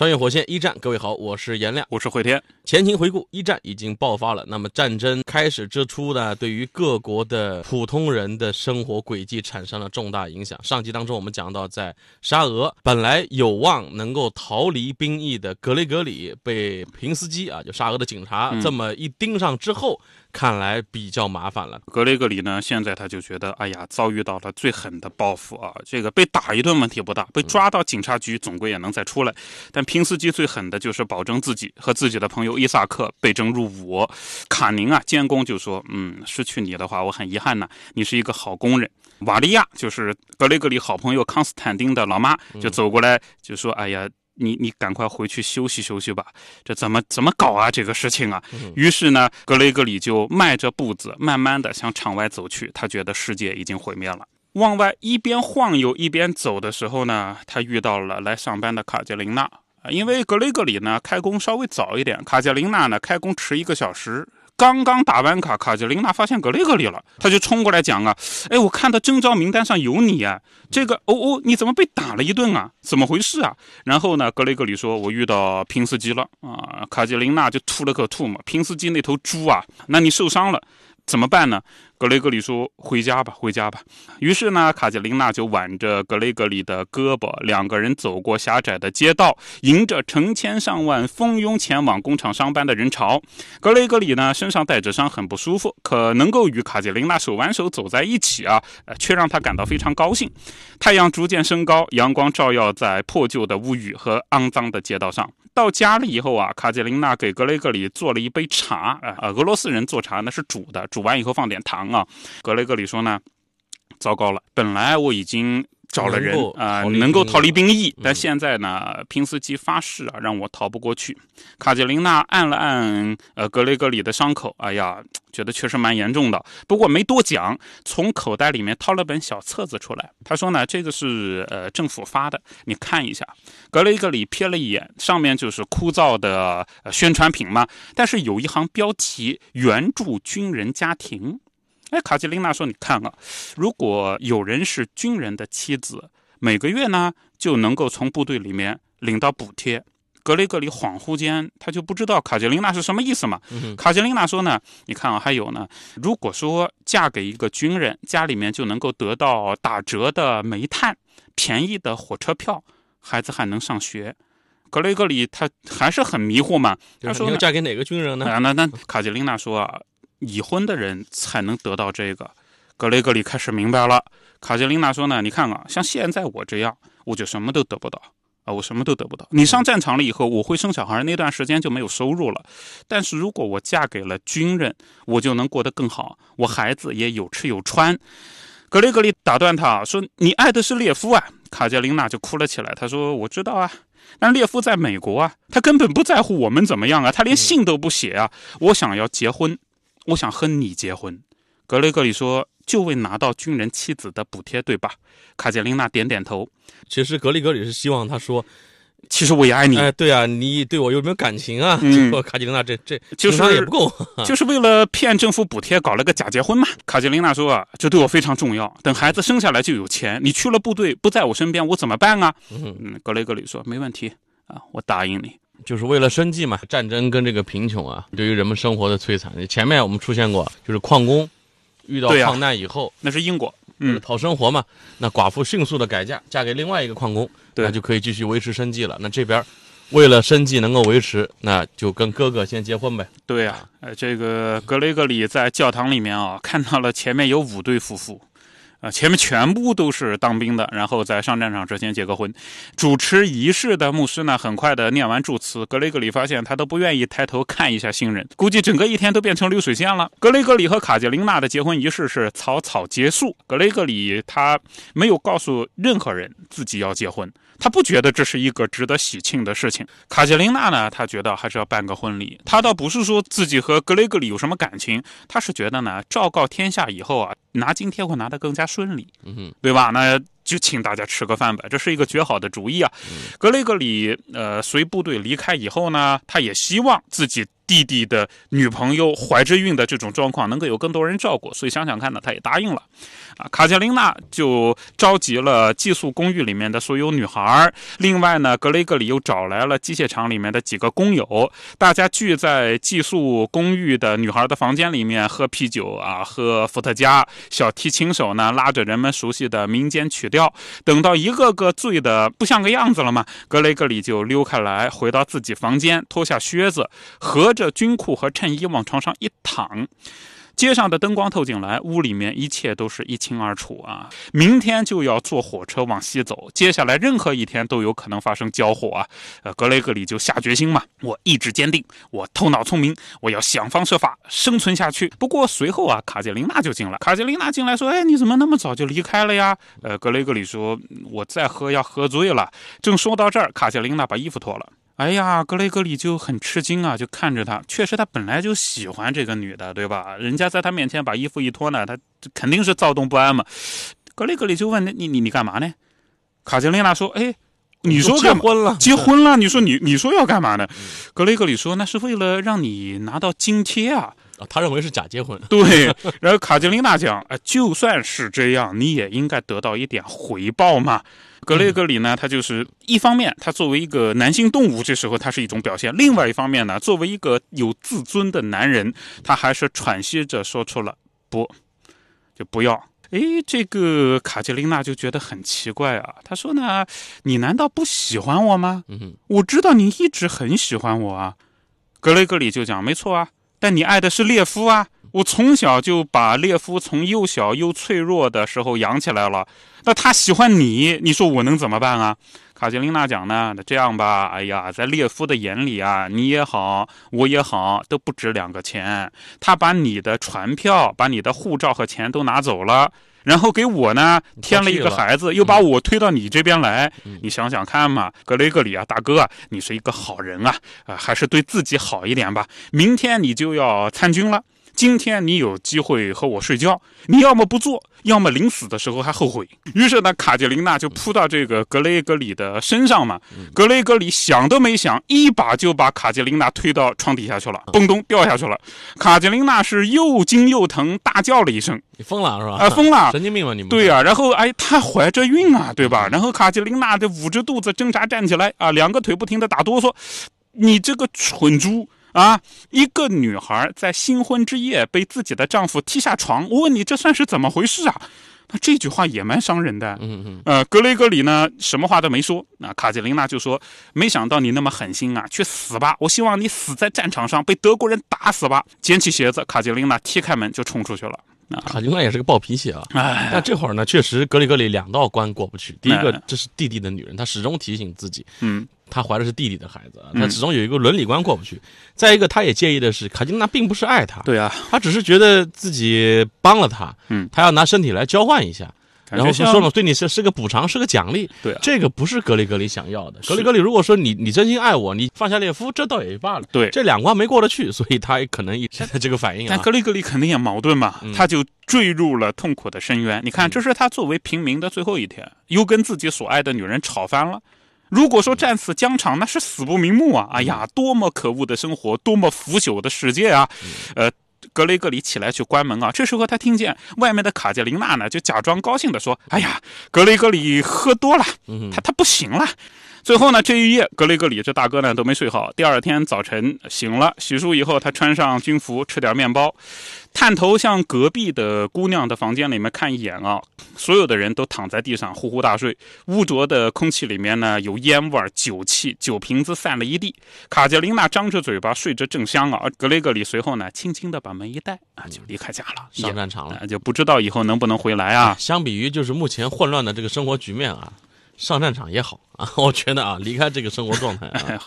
穿越火线一战，各位好，我是颜亮，我是慧天。前情回顾，一战已经爆发了。那么战争开始之初呢，对于各国的普通人的生活轨迹产生了重大影响。上集当中我们讲到，在沙俄本来有望能够逃离兵役的格雷格里，被平斯基啊，就沙俄的警察这么一盯上之后。看来比较麻烦了。格雷格里呢，现在他就觉得，哎呀，遭遇到了最狠的报复啊！这个被打一顿问题不大，被抓到警察局总归也能再出来。但平斯基最狠的就是保证自己和自己的朋友伊萨克被征入伍。卡宁啊，监工就说：“嗯，失去你的话，我很遗憾呐，你是一个好工人。”瓦利亚就是格雷格里好朋友康斯坦丁的老妈，就走过来就说：“哎呀。”你你赶快回去休息休息吧，这怎么怎么搞啊？这个事情啊！于是呢，格雷格里就迈着步子，慢慢的向场外走去。他觉得世界已经毁灭了。往外一边晃悠一边走的时候呢，他遇到了来上班的卡捷琳娜啊。因为格雷格里呢开工稍微早一点，卡捷琳娜呢开工迟一个小时。刚刚打完卡，卡捷琳娜发现格雷格里了，他就冲过来讲啊，哎，我看到征召名单上有你啊，这个哦哦，你怎么被打了一顿啊？怎么回事啊？然后呢，格雷格里说，我遇到平斯基了啊，卡捷琳娜就吐了口吐沫，平斯基那头猪啊，那你受伤了。怎么办呢？格雷格里说：“回家吧，回家吧。”于是呢，卡捷琳娜就挽着格雷格里的胳膊，两个人走过狭窄的街道，迎着成千上万蜂拥前往工厂上班的人潮。格雷格里呢，身上带着伤，很不舒服，可能够与卡捷琳娜手挽手走在一起啊，却让他感到非常高兴。太阳逐渐升高，阳光照耀在破旧的屋宇和肮脏的街道上。到家了以后啊，卡捷琳娜给格雷格里做了一杯茶啊，俄罗斯人做茶那是煮的，煮完以后放点糖啊。格雷格里说呢，糟糕了，本来我已经。找了人啊，能够逃离兵役，但现在呢，平斯基发誓啊，让我逃不过去。卡捷琳娜按了按呃格雷格里的伤口，哎呀，觉得确实蛮严重的。不过没多讲，从口袋里面掏了本小册子出来。他说呢，这个是呃政府发的，你看一下。格雷格里瞥了一眼，上面就是枯燥的宣传品嘛，但是有一行标题：援助军人家庭。哎，卡捷琳娜说：“你看啊，如果有人是军人的妻子，每个月呢就能够从部队里面领到补贴。”格雷格里恍惚间，他就不知道卡捷琳娜是什么意思嘛。卡捷琳娜说呢：“你看啊，还有呢，如果说嫁给一个军人，家里面就能够得到打折的煤炭、便宜的火车票，孩子还能上学。”格雷格里他还是很迷糊嘛。他说：“要嫁给哪个军人呢？”那那卡捷琳娜说啊。已婚的人才能得到这个，格雷格里开始明白了。卡捷琳娜说呢：“你看啊，像现在我这样，我就什么都得不到啊，我什么都得不到。你上战场了以后，我会生小孩，那段时间就没有收入了。但是如果我嫁给了军人，我就能过得更好，我孩子也有吃有穿。”格雷格里打断他说：“你爱的是列夫啊！”卡捷琳娜就哭了起来。他说：“我知道啊，但列夫在美国啊，他根本不在乎我们怎么样啊，他连信都不写啊。我想要结婚。”我想和你结婚，格雷格里说，就为拿到军人妻子的补贴，对吧？卡捷琳娜点点头。其实格雷格里是希望他说，其实我也爱你。哎，对啊，你对我有没有感情啊？嗯，卡捷琳娜这这就是也不够，就是为了骗政府补贴搞了个假结婚嘛。卡捷琳娜说啊，这对我非常重要，等孩子生下来就有钱。你去了部队不在我身边，我怎么办啊？嗯，格雷格里说没问题啊，我答应你。就是为了生计嘛，战争跟这个贫穷啊，对于人们生活的摧残。前面我们出现过，就是矿工遇到矿难以后，那是英国，嗯，讨生活嘛。那寡妇迅速的改嫁，嫁给另外一个矿工，那就可以继续维持生计了。那这边为了生计能够维持，那就跟哥哥先结婚呗。对呀，呃，这个格雷格里在教堂里面啊，看到了前面有五对夫妇。啊，前面全部都是当兵的，然后在上战场之前结个婚。主持仪式的牧师呢，很快的念完祝词，格雷格里发现他都不愿意抬头看一下新人，估计整个一天都变成流水线了。格雷格里和卡捷琳娜的结婚仪式是草草结束。格雷格里他没有告诉任何人自己要结婚，他不觉得这是一个值得喜庆的事情。卡捷琳娜呢，她觉得还是要办个婚礼。她倒不是说自己和格雷格里有什么感情，她是觉得呢，昭告天下以后啊，拿津贴会拿得更加顺利，嗯，对吧？那就请大家吃个饭吧，这是一个绝好的主意啊。格雷格里呃随部队离开以后呢，他也希望自己。弟弟的女朋友怀着孕的这种状况能够有更多人照顾，所以想想看呢，他也答应了。啊，卡捷琳娜就召集了寄宿公寓里面的所有女孩，另外呢，格雷格里又找来了机械厂里面的几个工友，大家聚在寄宿公寓的女孩的房间里面喝啤酒啊，喝伏特加。小提琴手呢拉着人们熟悉的民间曲调，等到一个个醉的不像个样子了嘛，格雷格里就溜开来，回到自己房间，脱下靴子，和。着军裤和衬衣往床上一躺，街上的灯光透进来，屋里面一切都是一清二楚啊！明天就要坐火车往西走，接下来任何一天都有可能发生交火啊！呃，格雷格里就下决心嘛，我意志坚定，我头脑聪明，我要想方设法生存下去。不过随后啊，卡捷琳娜就进来，卡捷琳娜进来说：“哎，你怎么那么早就离开了呀？”呃，格雷格里说：“我再喝要喝醉了。”正说到这儿，卡捷琳娜把衣服脱了。哎呀，格雷格里就很吃惊啊，就看着他。确实，他本来就喜欢这个女的，对吧？人家在他面前把衣服一脱呢，他肯定是躁动不安嘛。格雷格里就问：“你你你干嘛呢？”卡捷琳娜说：“哎，你说 结婚了？结婚了？你说你你说要干嘛呢？”格雷格里说：“那是为了让你拿到津贴啊。”啊，他认为是假结婚。对，然后卡捷琳娜讲：“哎，就算是这样，你也应该得到一点回报嘛。”格雷格里呢，他就是一方面，他作为一个男性动物，这时候他是一种表现；另外一方面呢，作为一个有自尊的男人，他还是喘息着说出了不，就不要。诶，这个卡捷琳娜就觉得很奇怪啊。她说呢，你难道不喜欢我吗？嗯我知道你一直很喜欢我啊。格雷格里就讲，没错啊，但你爱的是列夫啊。我从小就把列夫从幼小又脆弱的时候养起来了，那他喜欢你，你说我能怎么办啊？卡捷琳娜讲呢，那这样吧，哎呀，在列夫的眼里啊，你也好，我也好，都不值两个钱。他把你的船票、把你的护照和钱都拿走了，然后给我呢添了一个孩子，又把我推到你这边来。你想想看嘛，格雷格里啊，大哥啊，你是一个好人啊，啊，还是对自己好一点吧。明天你就要参军了。今天你有机会和我睡觉，你要么不做，要么临死的时候还后悔。于是呢，卡捷琳娜就扑到这个格雷格里的身上嘛。格雷格里想都没想，一把就把卡捷琳娜推到床底下去了，嘣咚掉下去了。卡捷琳娜是又惊又疼，大叫了一声：“你疯了是吧？”啊，疯了，神经病吧你们？对呀，然后哎，她怀着孕啊，对吧？然后卡捷琳娜就捂着肚子挣扎站起来啊，两个腿不停的打哆嗦。你这个蠢猪！啊，一个女孩在新婚之夜被自己的丈夫踢下床，我问你这算是怎么回事啊？那这句话也蛮伤人的。嗯嗯。呃，格雷格里呢，什么话都没说。那卡捷琳娜就说：“没想到你那么狠心啊，去死吧！我希望你死在战场上，被德国人打死吧。”捡起鞋子，卡捷琳娜踢开门就冲出去了。卡捷琳娜也是个暴脾气啊。哎，但这会儿呢，确实格里格里两道关过不去。第一个，这是弟弟的女人，她始终提醒自己。嗯。他怀的是弟弟的孩子，他始终有一个伦理观过不去。再一个，他也介意的是卡金娜并不是爱他，对啊，他只是觉得自己帮了他，嗯，他要拿身体来交换一下，然后说了，对你是是个补偿，是个奖励，对，啊这个不是格里格里想要的。格里格里如果说你你真心爱我，你放下列夫，这倒也罢了，对，这两关没过得去，所以他可能现在这个反应。但格里格里肯定也矛盾嘛，他就坠入了痛苦的深渊。你看，这是他作为平民的最后一天，又跟自己所爱的女人吵翻了。如果说战死疆场，那是死不瞑目啊！哎呀，多么可恶的生活，多么腐朽的世界啊！呃，格雷格里起来去关门啊。这时候他听见外面的卡捷琳娜呢，就假装高兴的说：“哎呀，格雷格里喝多了，他他不行了。”最后呢，这一夜格雷格里这大哥呢都没睡好。第二天早晨醒了，洗漱以后，他穿上军服，吃点面包，探头向隔壁的姑娘的房间里面看一眼啊。所有的人都躺在地上呼呼大睡，污浊的空气里面呢有烟味、酒气，酒瓶子散了一地。卡捷琳娜张着嘴巴睡着正香啊，格雷格里随后呢轻轻的把门一带啊就离开家了，上战场了，就不知道以后能不能回来啊。相比于就是目前混乱的这个生活局面啊。上战场也好 我觉得啊，离开这个生活状态啊，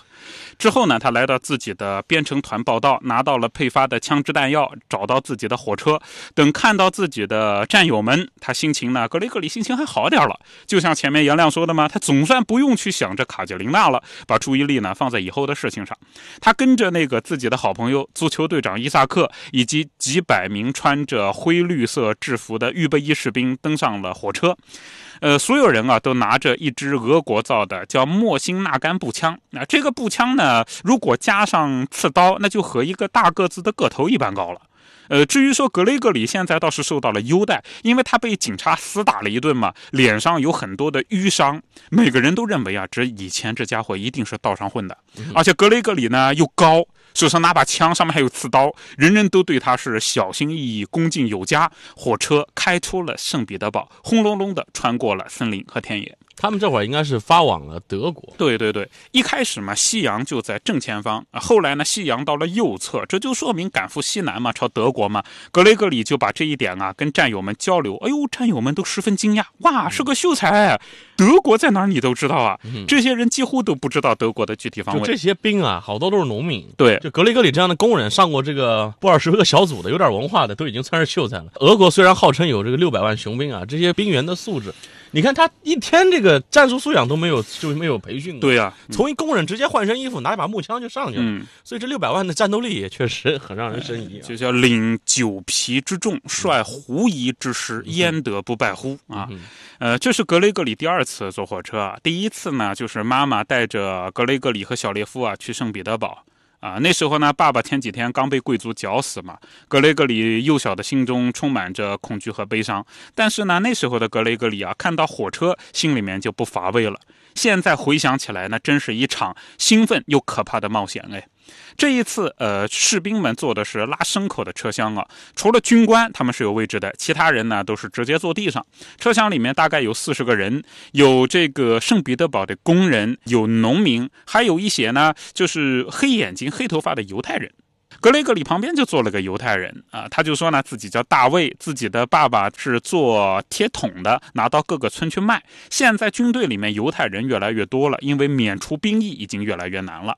之后呢，他来到自己的编程团报道，拿到了配发的枪支弹药，找到自己的火车。等看到自己的战友们，他心情呢，格雷格里心情还好点了。就像前面杨亮说的嘛，他总算不用去想着卡捷琳娜了，把注意力呢放在以后的事情上。他跟着那个自己的好朋友足球队长伊萨克，以及几百名穿着灰绿色制服的预备役士兵登上了火车。呃，所有人啊都拿着一支俄国造的叫莫辛纳甘步枪。那这个步枪呢，如果加上刺刀，那就和一个大个子的个头一般高了。呃，至于说格雷格里现在倒是受到了优待，因为他被警察厮打了一顿嘛，脸上有很多的淤伤。每个人都认为啊，这以前这家伙一定是道上混的，而且格雷格里呢又高。手上拿把枪，上面还有刺刀，人人都对他是小心翼翼、恭敬有加。火车开出了圣彼得堡，轰隆隆的穿过了森林和田野。他们这会儿应该是发往了德国。对对对，一开始嘛，夕阳就在正前方啊，后来呢，夕阳到了右侧，这就说明赶赴西南嘛，朝德国嘛。格雷格里就把这一点啊跟战友们交流，哎呦，战友们都十分惊讶，哇，是个秀才，德国在哪儿你都知道啊？这些人几乎都不知道德国的具体方位。这些兵啊，好多都是农民。对，就格雷格里这样的工人，上过这个布尔什维克小组的，有点文化的，都已经算是秀才了。俄国虽然号称有这个六百万雄兵啊，这些兵员的素质。你看他一天这个战术素养都没有，就没有培训过。对呀，从一工人直接换身衣服，拿一把木枪就上去了。所以这六百万的战斗力也确实很让人生疑。就叫领九皮之众，率狐疑之师，焉得不败乎？啊，呃，这是格雷格里第二次坐火车啊。第一次呢，就是妈妈带着格雷格里和小列夫啊去圣彼得堡。啊，那时候呢，爸爸前几天刚被贵族绞死嘛，格雷格里幼小的心中充满着恐惧和悲伤。但是呢，那时候的格雷格里啊，看到火车，心里面就不乏味了。现在回想起来那，真是一场兴奋又可怕的冒险哎。这一次，呃，士兵们坐的是拉牲口的车厢啊，除了军官他们是有位置的，其他人呢都是直接坐地上。车厢里面大概有四十个人，有这个圣彼得堡的工人，有农民，还有一些呢就是黑眼睛、黑头发的犹太人。格雷格里旁边就坐了个犹太人啊，他就说呢，自己叫大卫，自己的爸爸是做铁桶的，拿到各个村去卖。现在军队里面犹太人越来越多了，因为免除兵役已经越来越难了。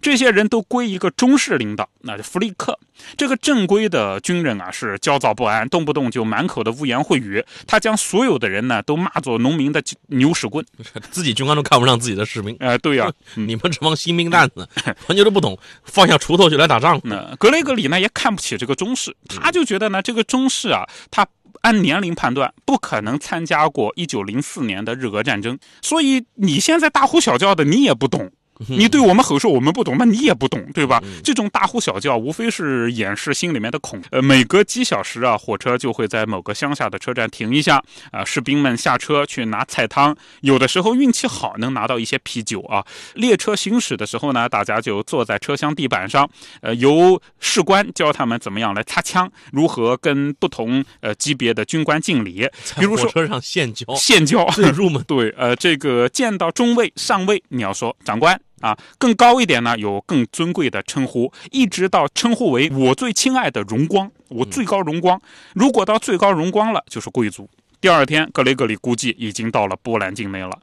这些人都归一个中式领导，那就弗利克。这个正规的军人啊，是焦躁不安，动不动就满口的污言秽语。他将所有的人呢都骂作农民的牛屎棍，自己军官都看不上自己的士兵。哎，对呀，你们这帮新兵蛋子，完全都不懂，放下锄头就来打仗。那格雷格里呢也看不起这个中士，他就觉得呢这个中士啊，他按年龄判断不可能参加过一九零四年的日俄战争，所以你现在大呼小叫的，你也不懂。你对我们吼说我们不懂，那你也不懂，对吧？这种大呼小叫，无非是掩饰心里面的恐。呃，每隔几小时啊，火车就会在某个乡下的车站停一下，啊，士兵们下车去拿菜汤，有的时候运气好能拿到一些啤酒啊。列车行驶的时候呢，大家就坐在车厢地板上，呃，由士官教他们怎么样来擦枪，如何跟不同呃级别的军官敬礼。比如说车上现教，现教最入门。对，呃，这个见到中尉、上尉，你要说长官。啊，更高一点呢，有更尊贵的称呼，一直到称呼为我最亲爱的荣光，我最高荣光。如果到最高荣光了，就是贵族。第二天，格雷格里估计已经到了波兰境内了。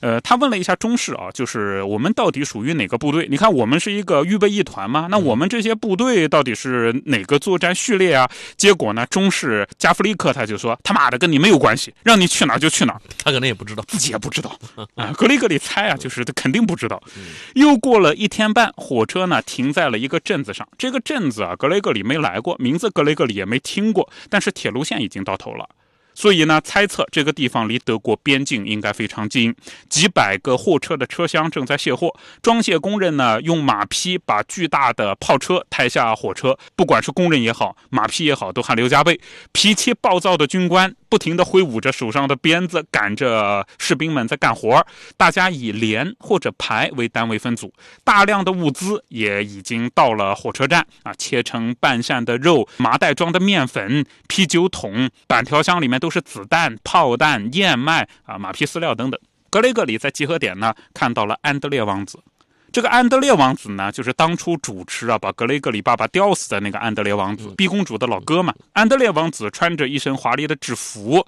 呃，他问了一下中士啊，就是我们到底属于哪个部队？你看，我们是一个预备役团吗？那我们这些部队到底是哪个作战序列啊？结果呢，中士加弗利克他就说：“他妈的，跟你没有关系，让你去哪儿就去哪儿。”他可能也不知道，自己也不知道啊。格雷格里猜啊，就是他肯定不知道。又过了一天半，火车呢停在了一个镇子上。这个镇子啊，格雷格里没来过，名字格雷格里也没听过，但是铁路线已经到头了。所以呢，猜测这个地方离德国边境应该非常近。几百个货车的车厢正在卸货，装卸工人呢用马匹把巨大的炮车抬下火车。不管是工人也好，马匹也好，都汗流浃背。脾气暴躁的军官。不停地挥舞着手上的鞭子，赶着士兵们在干活。大家以连或者排为单位分组，大量的物资也已经到了火车站啊，切成半扇的肉，麻袋装的面粉，啤酒桶、板条箱里面都是子弹、炮弹、燕麦啊、马匹饲料等等。格雷格里在集合点呢看到了安德烈王子。这个安德烈王子呢，就是当初主持啊把格雷格里爸爸吊死的那个安德烈王子，碧公主的老哥嘛。安德烈王子穿着一身华丽的制服，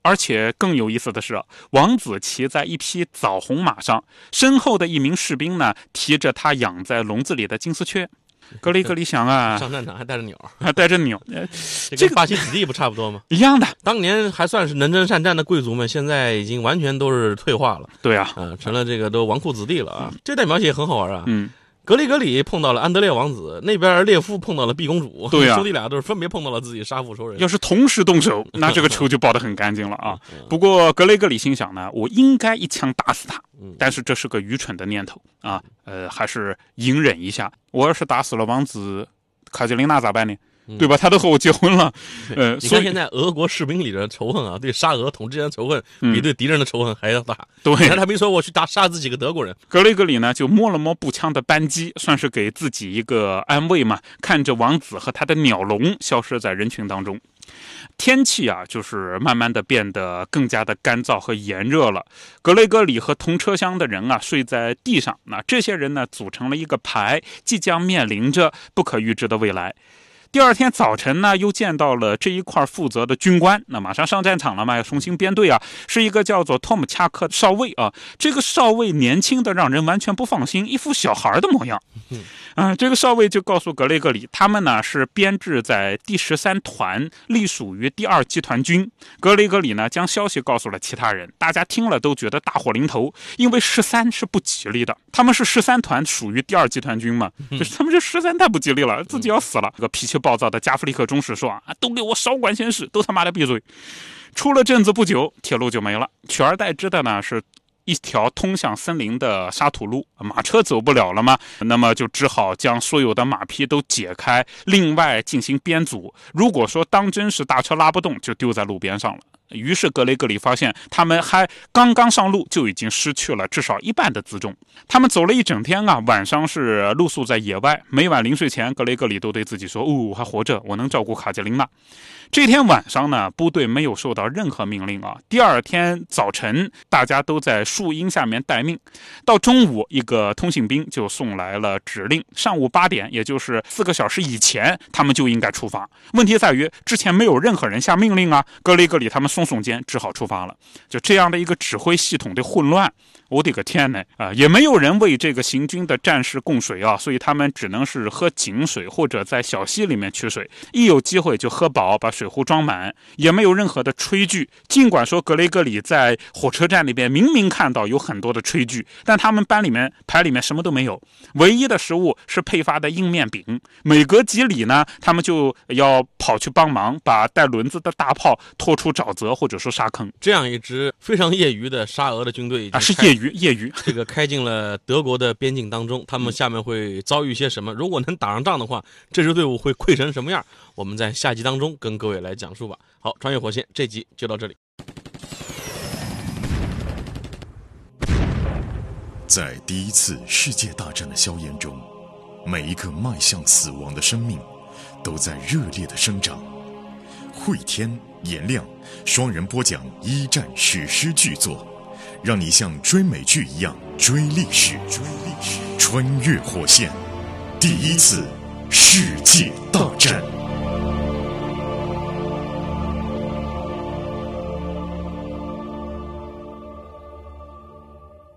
而且更有意思的是，王子骑在一匹枣红马上，身后的一名士兵呢提着他养在笼子里的金丝雀。格雷格里想啊，上战场还带着鸟，还带着鸟，这个巴西子弟不差不多吗？一样的。当年还算是能征善战的贵族们，现在已经完全都是退化了。对啊，啊，成了这个都纨绔子弟了啊。这代描写很好玩啊。嗯。格里格里碰到了安德烈王子，那边列夫碰到了碧公主，对啊，兄弟俩都是分别碰到了自己杀父仇人。要是同时动手，那这个仇就报得很干净了啊。不过格雷格里心想呢，我应该一枪打死他，但是这是个愚蠢的念头啊，呃，还是隐忍一下。我要是打死了王子卡捷琳娜咋办呢？对吧？他都和我结婚了，呃，你看现在俄国士兵里的仇恨啊，对沙俄统治间的仇恨比对敌人的仇恨还要大。对，他没说我去打杀死几个德国人。格雷格里呢，就摸了摸步枪的扳机，算是给自己一个安慰嘛。看着王子和他的鸟笼消失在人群当中，天气啊，就是慢慢的变得更加的干燥和炎热了。格雷格里和同车厢的人啊，睡在地上。那这些人呢，组成了一个排，即将面临着不可预知的未来。第二天早晨呢，又见到了这一块负责的军官，那马上上战场了嘛，要重新编队啊，是一个叫做托姆恰克少尉啊。这个少尉年轻的让人完全不放心，一副小孩的模样。嗯，这个少尉就告诉格雷格里，他们呢是编制在第十三团，隶属于第二集团军。格雷格里呢将消息告诉了其他人，大家听了都觉得大祸临头，因为十三是不吉利的，他们是十三团，属于第二集团军嘛，就是他们这十三太不吉利了，自己要死了。这个脾气暴躁的加夫利克中士说啊，都给我少管闲事，都他妈的闭嘴。出了镇子不久，铁路就没了，取而代之的呢是。一条通向森林的沙土路，马车走不了了吗？那么就只好将所有的马匹都解开，另外进行编组。如果说当真是大车拉不动，就丢在路边上了。于是格雷格里发现，他们还刚刚上路，就已经失去了至少一半的辎重。他们走了一整天啊，晚上是露宿在野外。每晚临睡前，格雷格里都对自己说：“哦，我还活着，我能照顾卡捷琳娜。”这天晚上呢，部队没有受到任何命令啊。第二天早晨，大家都在树荫下面待命。到中午，一个通信兵就送来了指令：上午八点，也就是四个小时以前，他们就应该出发。问题在于，之前没有任何人下命令啊。格雷格里他们耸耸肩，只好出发了。就这样的一个指挥系统的混乱，我的个天呐！啊，也没有人为这个行军的战士供水啊，所以他们只能是喝井水或者在小溪里面取水。一有机会就喝饱，把。水壶装满，也没有任何的炊具。尽管说格雷格里在火车站里边明明看到有很多的炊具，但他们班里面排里面什么都没有。唯一的食物是配发的硬面饼。每隔几里呢，他们就要跑去帮忙，把带轮子的大炮拖出沼泽或者说沙坑。这样一支非常业余的沙俄的军队啊，是业余业余。这个开进了德国的边境当中，他们下面会遭遇些什么？如果能打上仗的话，这支队伍会溃成什么样？我们在下集当中跟各各位来讲述吧。好，穿越火线这集就到这里。在第一次世界大战的硝烟中，每一个迈向死亡的生命都在热烈的生长。慧天、颜亮双人播讲一战史诗巨作，让你像追美剧一样追历史。追历史，穿越火线，第一次世界大战。